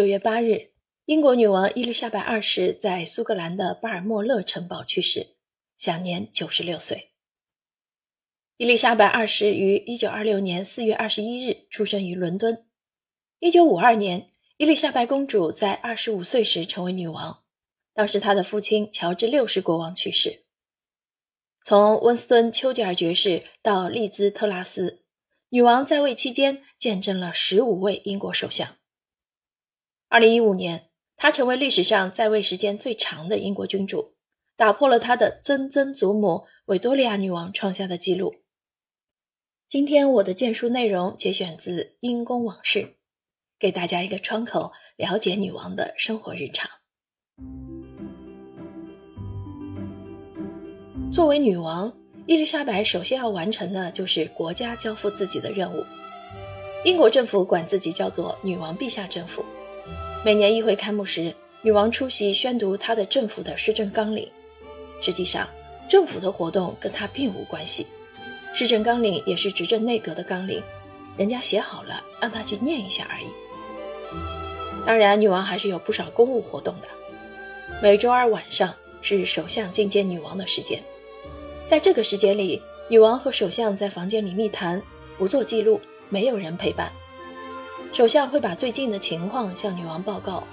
九月八日，英国女王伊丽莎白二世在苏格兰的巴尔莫勒城堡去世，享年九十六岁。伊丽莎白二世于一九二六年四月二十一日出生于伦敦。一九五二年，伊丽莎白公主在二十五岁时成为女王，当时她的父亲乔治六世国王去世。从温斯顿·丘吉尔爵士到利兹·特拉斯，女王在位期间见证了十五位英国首相。二零一五年，她成为历史上在位时间最长的英国君主，打破了她的曾曾祖母维多利亚女王创下的纪录。今天我的荐书内容节选自《英宫往事》，给大家一个窗口，了解女王的生活日常。作为女王，伊丽莎白首先要完成的就是国家交付自己的任务。英国政府管自己叫做“女王陛下政府”。每年议会开幕时，女王出席宣读她的政府的施政纲领。实际上，政府的活动跟她并无关系。施政纲领也是执政内阁的纲领，人家写好了，让她去念一下而已。当然，女王还是有不少公务活动的。每周二晚上是首相觐见女王的时间，在这个时间里，女王和首相在房间里密谈，不做记录，没有人陪伴。首相会把最近的情况向女王报告，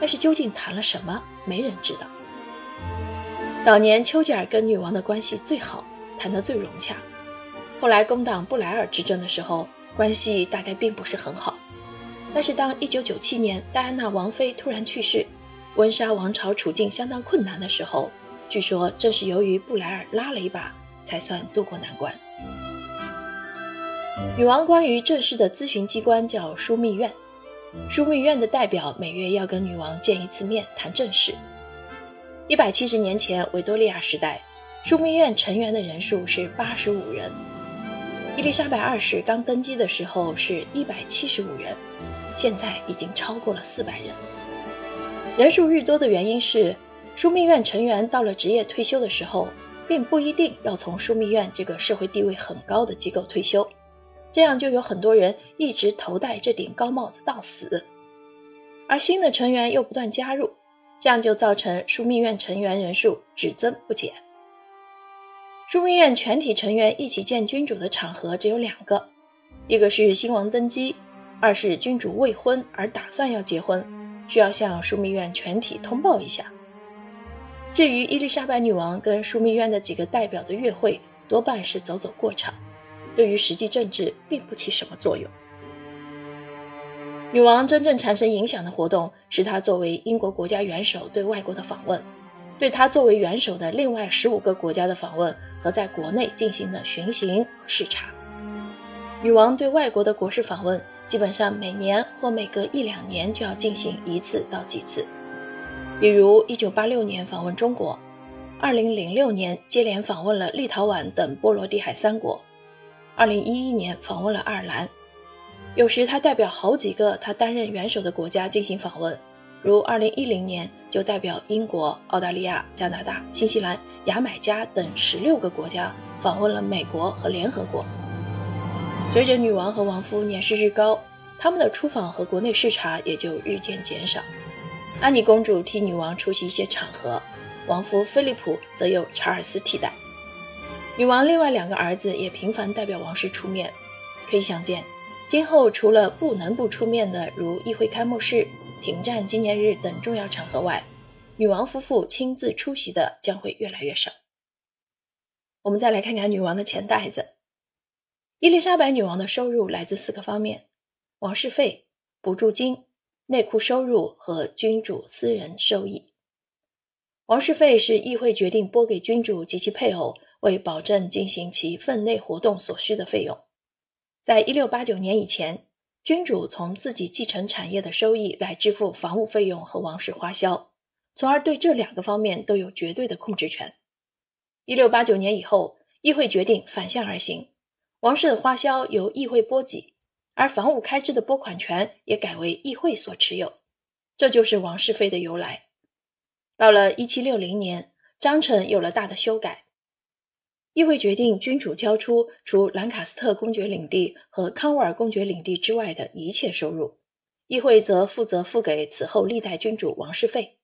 但是究竟谈了什么，没人知道。早年丘吉尔跟女王的关系最好，谈得最融洽。后来工党布莱尔执政的时候，关系大概并不是很好。但是当1997年戴安娜王妃突然去世，温莎王朝处境相当困难的时候，据说正是由于布莱尔拉了一把，才算渡过难关。女王关于正事的咨询机关叫枢密院，枢密院的代表每月要跟女王见一次面谈正事。一百七十年前维多利亚时代，枢密院成员的人数是八十五人。伊丽莎白二世刚登基的时候是一百七十五人，现在已经超过了四百人。人数日多的原因是，枢密院成员到了职业退休的时候，并不一定要从枢密院这个社会地位很高的机构退休。这样就有很多人一直头戴这顶高帽子到死，而新的成员又不断加入，这样就造成枢密院成员人数只增不减。枢密院全体成员一起见君主的场合只有两个，一个是新王登基，二是君主未婚而打算要结婚，需要向枢密院全体通报一下。至于伊丽莎白女王跟枢密院的几个代表的约会，多半是走走过场。对于实际政治并不起什么作用。女王真正产生影响的活动是她作为英国国家元首对外国的访问，对她作为元首的另外十五个国家的访问和在国内进行的巡行和视察。女王对外国的国事访问基本上每年或每隔一两年就要进行一次到几次，比如1986年访问中国，2006年接连访问了立陶宛等波罗的海三国。二零一一年访问了爱尔兰，有时他代表好几个他担任元首的国家进行访问，如二零一零年就代表英国、澳大利亚、加拿大、新西兰、牙买加等十六个国家访问了美国和联合国。随着女王和王夫年事日高，他们的出访和国内视察也就日渐减少。安妮公主替女王出席一些场合，王夫菲利普则由查尔斯替代。女王另外两个儿子也频繁代表王室出面，可以想见，今后除了不能不出面的，如议会开幕式、停战纪念日等重要场合外，女王夫妇亲自出席的将会越来越少。我们再来看看女王的钱袋子。伊丽莎白女王的收入来自四个方面：王室费、补助金、内库收入和君主私人收益。王室费是议会决定拨给君主及其配偶。为保证进行其分内活动所需的费用，在一六八九年以前，君主从自己继承产业的收益来支付房屋费用和王室花销，从而对这两个方面都有绝对的控制权。一六八九年以后，议会决定反向而行，王室的花销由议会拨给，而房屋开支的拨款权也改为议会所持有，这就是王室费的由来。到了一七六零年，章程有了大的修改。议会决定，君主交出除兰卡斯特公爵领地和康沃尔公爵领地之外的一切收入，议会则负责付给此后历代君主王室费。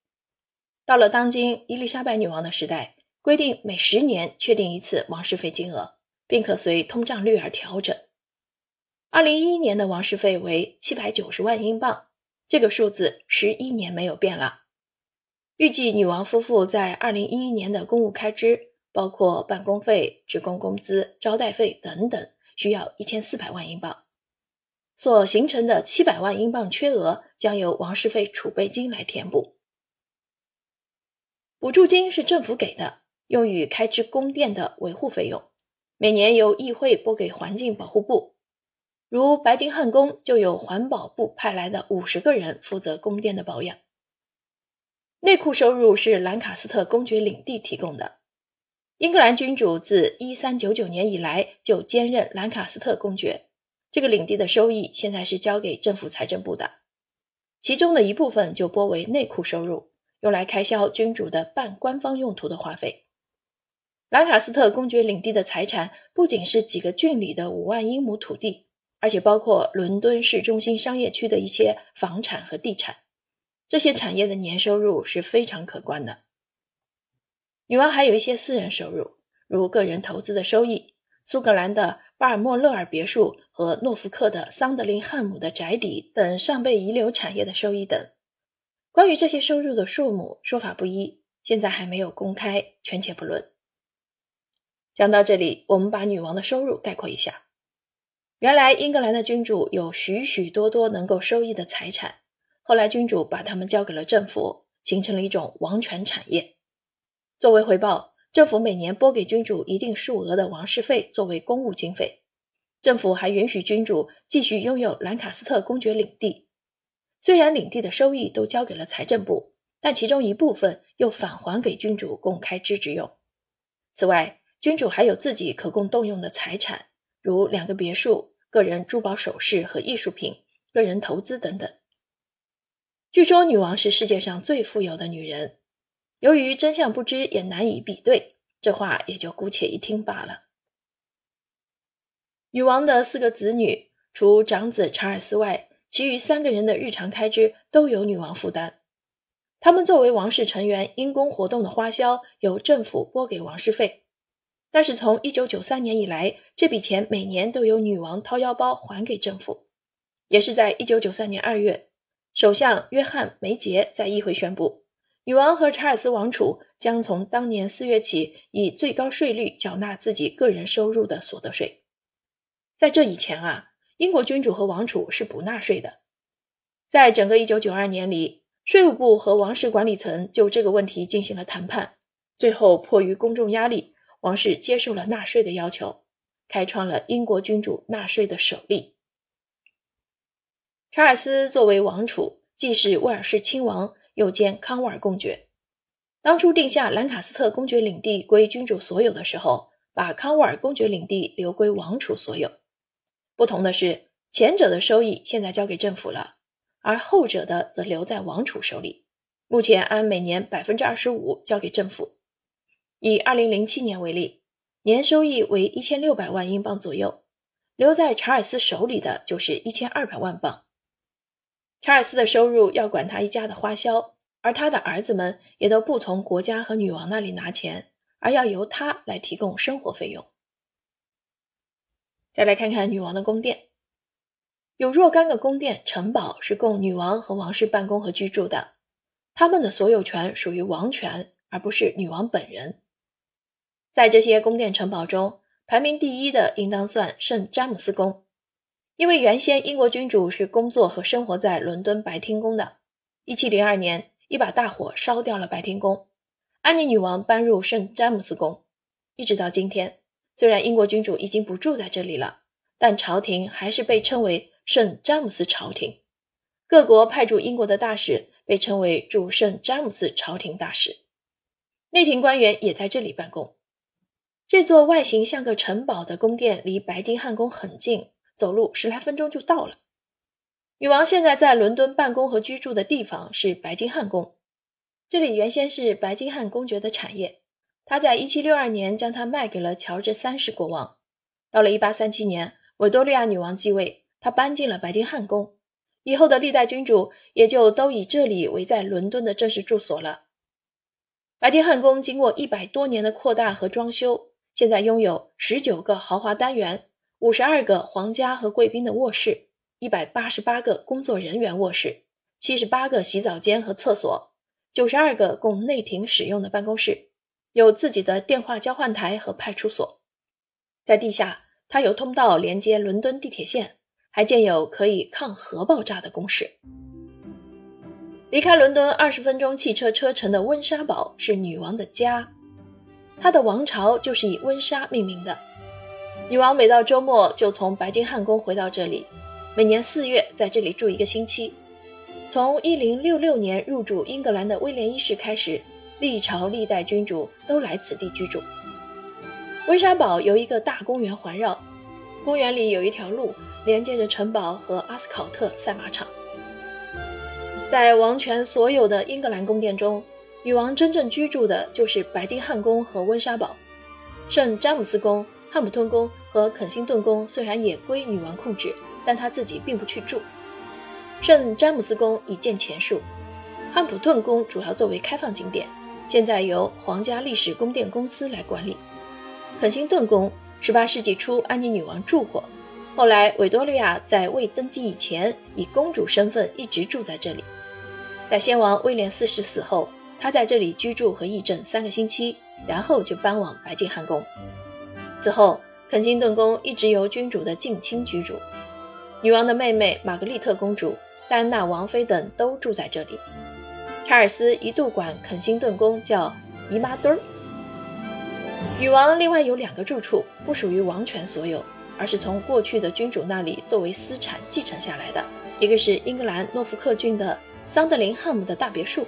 到了当今伊丽莎白女王的时代，规定每十年确定一次王室费金额，并可随通胀率而调整。二零一一年的王室费为七百九十万英镑，这个数字十一年没有变了。预计女王夫妇在二零一一年的公务开支，包括办公费、职工工资、招待费等等，需要一千四百万英镑。所形成的七百万英镑缺额，将由王室费储备金来填补。补助金是政府给的，用于开支宫殿的维护费用，每年由议会拨给环境保护部。如白金汉宫就有环保部派来的五十个人负责宫殿的保养。内库收入是兰卡斯特公爵领地提供的。英格兰君主自一三九九年以来就兼任兰卡斯特公爵，这个领地的收益现在是交给政府财政部的，其中的一部分就拨为内库收入。用来开销君主的半官方用途的花费。兰卡斯特公爵领地的财产不仅是几个郡里的五万英亩土地，而且包括伦敦市中心商业区的一些房产和地产。这些产业的年收入是非常可观的。女王还有一些私人收入，如个人投资的收益、苏格兰的巴尔莫勒尔别墅和诺福克的桑德林汉姆的宅邸等尚被遗留产业的收益等。关于这些收入的数目，说法不一，现在还没有公开，权且不论。讲到这里，我们把女王的收入概括一下：原来英格兰的君主有许许多多能够收益的财产，后来君主把他们交给了政府，形成了一种王权产业。作为回报，政府每年拨给君主一定数额的王室费作为公务经费，政府还允许君主继续拥有兰卡斯特公爵领地。虽然领地的收益都交给了财政部，但其中一部分又返还给君主供开支之用。此外，君主还有自己可供动用的财产，如两个别墅、个人珠宝首饰和艺术品、个人投资等等。据说女王是世界上最富有的女人，由于真相不知也难以比对，这话也就姑且一听罢了。女王的四个子女，除长子查尔斯外，其余三个人的日常开支都由女王负担，他们作为王室成员因公活动的花销由政府拨给王室费，但是从1993年以来，这笔钱每年都由女王掏腰包还给政府。也是在1993年2月，首相约翰梅杰在议会宣布，女王和查尔斯王储将从当年4月起以最高税率缴纳自己个人收入的所得税。在这以前啊。英国君主和王储是不纳税的。在整个1992年里，税务部和王室管理层就这个问题进行了谈判，最后迫于公众压力，王室接受了纳税的要求，开创了英国君主纳税的首例。查尔斯作为王储，既是威尔士亲王，又兼康沃尔公爵。当初定下兰卡斯特公爵领地归君主所有的时候，把康沃尔公爵领地留归王储所有。不同的是，前者的收益现在交给政府了，而后者的则留在王储手里。目前按每年百分之二十五交给政府。以二零零七年为例，年收益为一千六百万英镑左右，留在查尔斯手里的就是一千二百万镑。查尔斯的收入要管他一家的花销，而他的儿子们也都不从国家和女王那里拿钱，而要由他来提供生活费用。再来看看女王的宫殿，有若干个宫殿城堡是供女王和王室办公和居住的，他们的所有权属于王权，而不是女王本人。在这些宫殿城堡中，排名第一的应当算圣詹姆斯宫，因为原先英国君主是工作和生活在伦敦白厅宫的。一七零二年，一把大火烧掉了白厅宫，安妮女王搬入圣詹姆斯宫，一直到今天。虽然英国君主已经不住在这里了，但朝廷还是被称为圣詹姆斯朝廷。各国派驻英国的大使被称为驻圣詹姆斯朝廷大使。内廷官员也在这里办公。这座外形像个城堡的宫殿离白金汉宫很近，走路十来分钟就到了。女王现在在伦敦办公和居住的地方是白金汉宫，这里原先是白金汉公爵的产业。他在1762年将它卖给了乔治三世国王。到了1837年，维多利亚女王继位，他搬进了白金汉宫。以后的历代君主也就都以这里为在伦敦的正式住所了。白金汉宫经过一百多年的扩大和装修，现在拥有十九个豪华单元、五十二个皇家和贵宾的卧室、一百八十八个工作人员卧室、七十八个洗澡间和厕所、九十二个供内廷使用的办公室，有自己的电话交换台和派出所。在地下，它有通道连接伦敦地铁线，还建有可以抗核爆炸的工事。离开伦敦二十分钟汽车车程的温莎堡是女王的家，她的王朝就是以温莎命名的。女王每到周末就从白金汉宫回到这里，每年四月在这里住一个星期。从一零六六年入主英格兰的威廉一世开始，历朝历代君主都来此地居住。温莎堡由一个大公园环绕，公园里有一条路连接着城堡和阿斯考特赛马场。在王权所有的英格兰宫殿中，女王真正居住的就是白金汉宫和温莎堡。圣詹姆斯宫、汉普顿宫和肯辛顿宫虽然也归女王控制，但她自己并不去住。圣詹姆斯宫已建前述，汉普顿宫主要作为开放景点，现在由皇家历史宫殿公司来管理。肯辛顿宫18世纪初安妮女王住过，后来维多利亚在未登基以前以公主身份一直住在这里。在先王威廉四世死后，她在这里居住和议政三个星期，然后就搬往白金汉宫。此后，肯辛顿宫一直由君主的近亲居住，女王的妹妹玛格丽特公主、戴安娜王妃等都住在这里。查尔斯一度管肯辛顿宫叫姨妈墩儿。女王另外有两个住处，不属于王权所有，而是从过去的君主那里作为私产继承下来的。一个是英格兰诺福克郡的。桑德林汉姆的大别墅，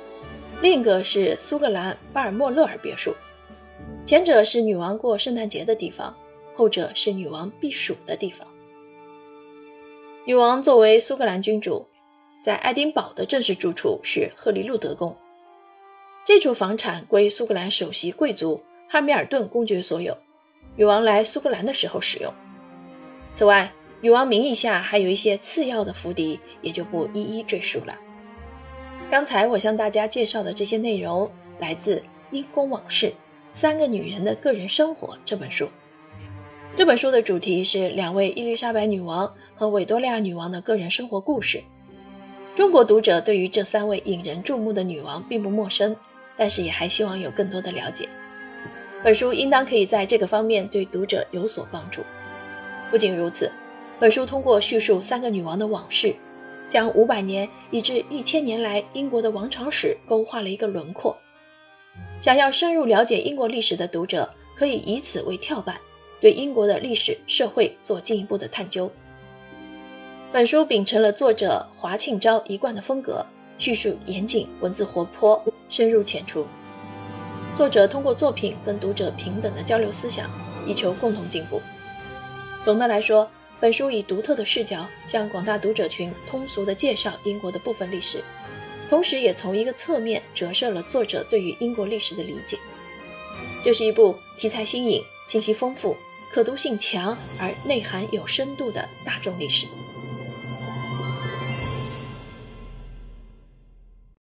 另一个是苏格兰巴尔莫勒尔别墅。前者是女王过圣诞节的地方，后者是女王避暑的地方。女王作为苏格兰君主，在爱丁堡的正式住处是赫利路德宫。这处房产归苏格兰首席贵族汉密尔顿公爵所有，女王来苏格兰的时候使用。此外，女王名义下还有一些次要的府邸，也就不一一赘述了。刚才我向大家介绍的这些内容来自《英宫往事：三个女人的个人生活》这本书。这本书的主题是两位伊丽莎白女王和维多利亚女王的个人生活故事。中国读者对于这三位引人注目的女王并不陌生，但是也还希望有更多的了解。本书应当可以在这个方面对读者有所帮助。不仅如此，本书通过叙述三个女王的往事。将五百年以至一千年来英国的王朝史勾画了一个轮廓。想要深入了解英国历史的读者，可以以此为跳板，对英国的历史社会做进一步的探究。本书秉承了作者华庆昭一贯的风格，叙述严谨，文字活泼，深入浅出。作者通过作品跟读者平等的交流思想，以求共同进步。总的来说。本书以独特的视角向广大读者群通俗地介绍英国的部分历史，同时也从一个侧面折射了作者对于英国历史的理解。这是一部题材新颖、信息丰富、可读性强而内涵有深度的大众历史。